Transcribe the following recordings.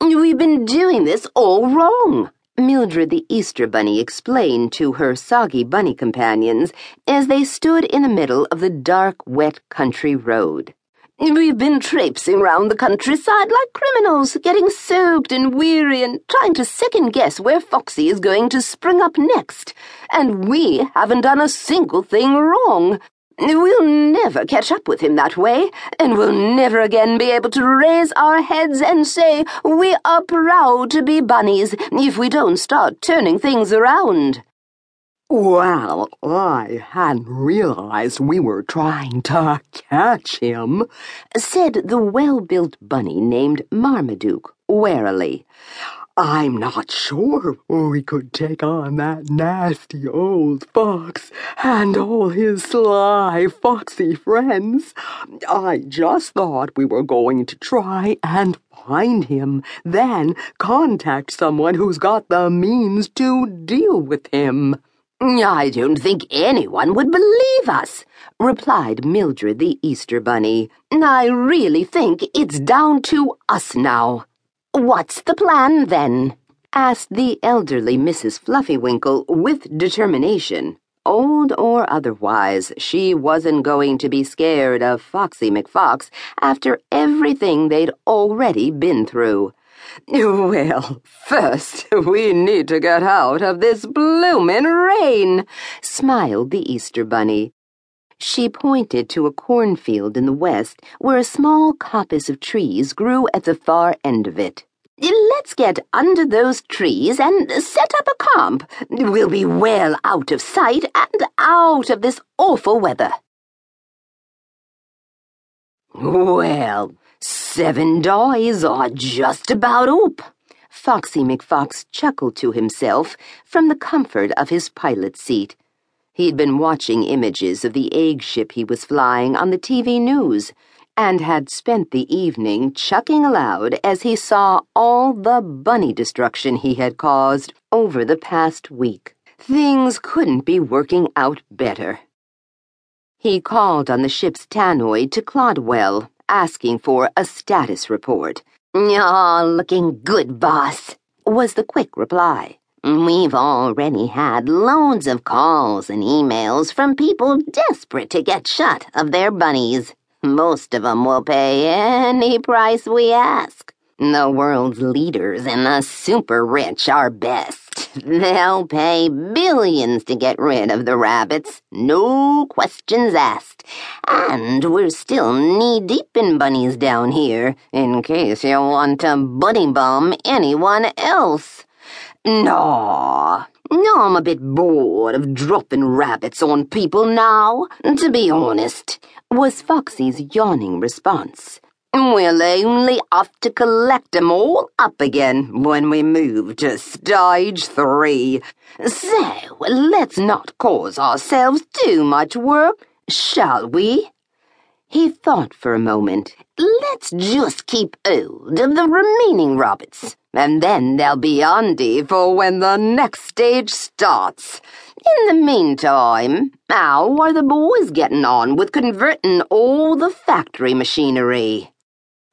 We've been doing this all wrong, Mildred the Easter Bunny explained to her soggy bunny companions as they stood in the middle of the dark, wet country road. We've been traipsing round the countryside like criminals, getting soaked and weary and trying to second guess where Foxy is going to spring up next. And we haven't done a single thing wrong. We'll never catch up with him that way, and we'll never again be able to raise our heads and say we are proud to be bunnies if we don't start turning things around. Well, I hadn't realized we were trying to catch him, said the well built bunny named Marmaduke warily. I'm not sure we could take on that nasty old fox and all his sly, foxy friends. I just thought we were going to try and find him, then contact someone who's got the means to deal with him. I don't think anyone would believe us, replied Mildred the Easter Bunny. I really think it's down to us now. What's the plan, then? asked the elderly Mrs. Fluffywinkle with determination. Old or otherwise, she wasn't going to be scared of Foxy McFox after everything they'd already been through. Well, first we need to get out of this bloomin' rain, smiled the Easter Bunny. She pointed to a cornfield in the west where a small coppice of trees grew at the far end of it. Let's get under those trees and set up a camp. We'll be well out of sight and out of this awful weather. Well, Seven days are just about up. Foxy McFox chuckled to himself from the comfort of his pilot seat. He'd been watching images of the egg ship he was flying on the TV news and had spent the evening chucking aloud as he saw all the bunny destruction he had caused over the past week. Things couldn't be working out better. He called on the ship's tannoy to Clodwell asking for a status report. Aw, looking good, boss, was the quick reply. We've already had loads of calls and emails from people desperate to get shut of their bunnies. Most of them will pay any price we ask. The world's leaders and the super rich are best. They'll pay billions to get rid of the rabbits, no questions asked. And we're still knee deep in bunnies down here, in case you want to bunny bomb anyone else. No, no, I'm a bit bored of dropping rabbits on people now, to be honest, was Foxy's yawning response. We'll only have to collect them all up again when we move to stage three. So let's not cause ourselves too much work, shall we? He thought for a moment. Let's just keep hold of the remaining rabbits, and then they'll be handy for when the next stage starts. In the meantime, how are the boys getting on with converting all the factory machinery?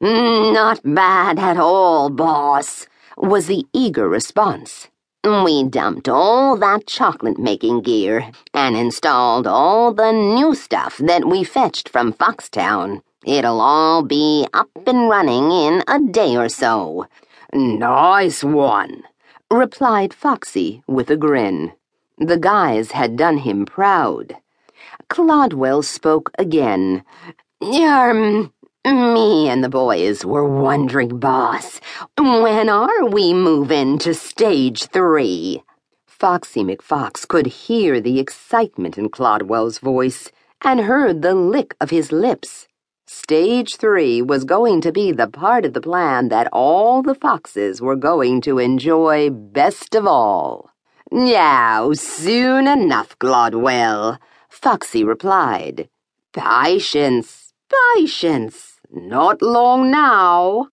Mm, not bad at all, boss, was the eager response. We dumped all that chocolate making gear and installed all the new stuff that we fetched from Foxtown. It'll all be up and running in a day or so. Nice one, replied Foxy with a grin. The guys had done him proud. Clodwell spoke again. Um, me and the boys were wondering, boss, when are we moving to stage three? Foxy McFox could hear the excitement in Clodwell's voice and heard the lick of his lips. Stage three was going to be the part of the plan that all the foxes were going to enjoy best of all. Now, soon enough, Clodwell, Foxy replied. Patience, patience. Not long now.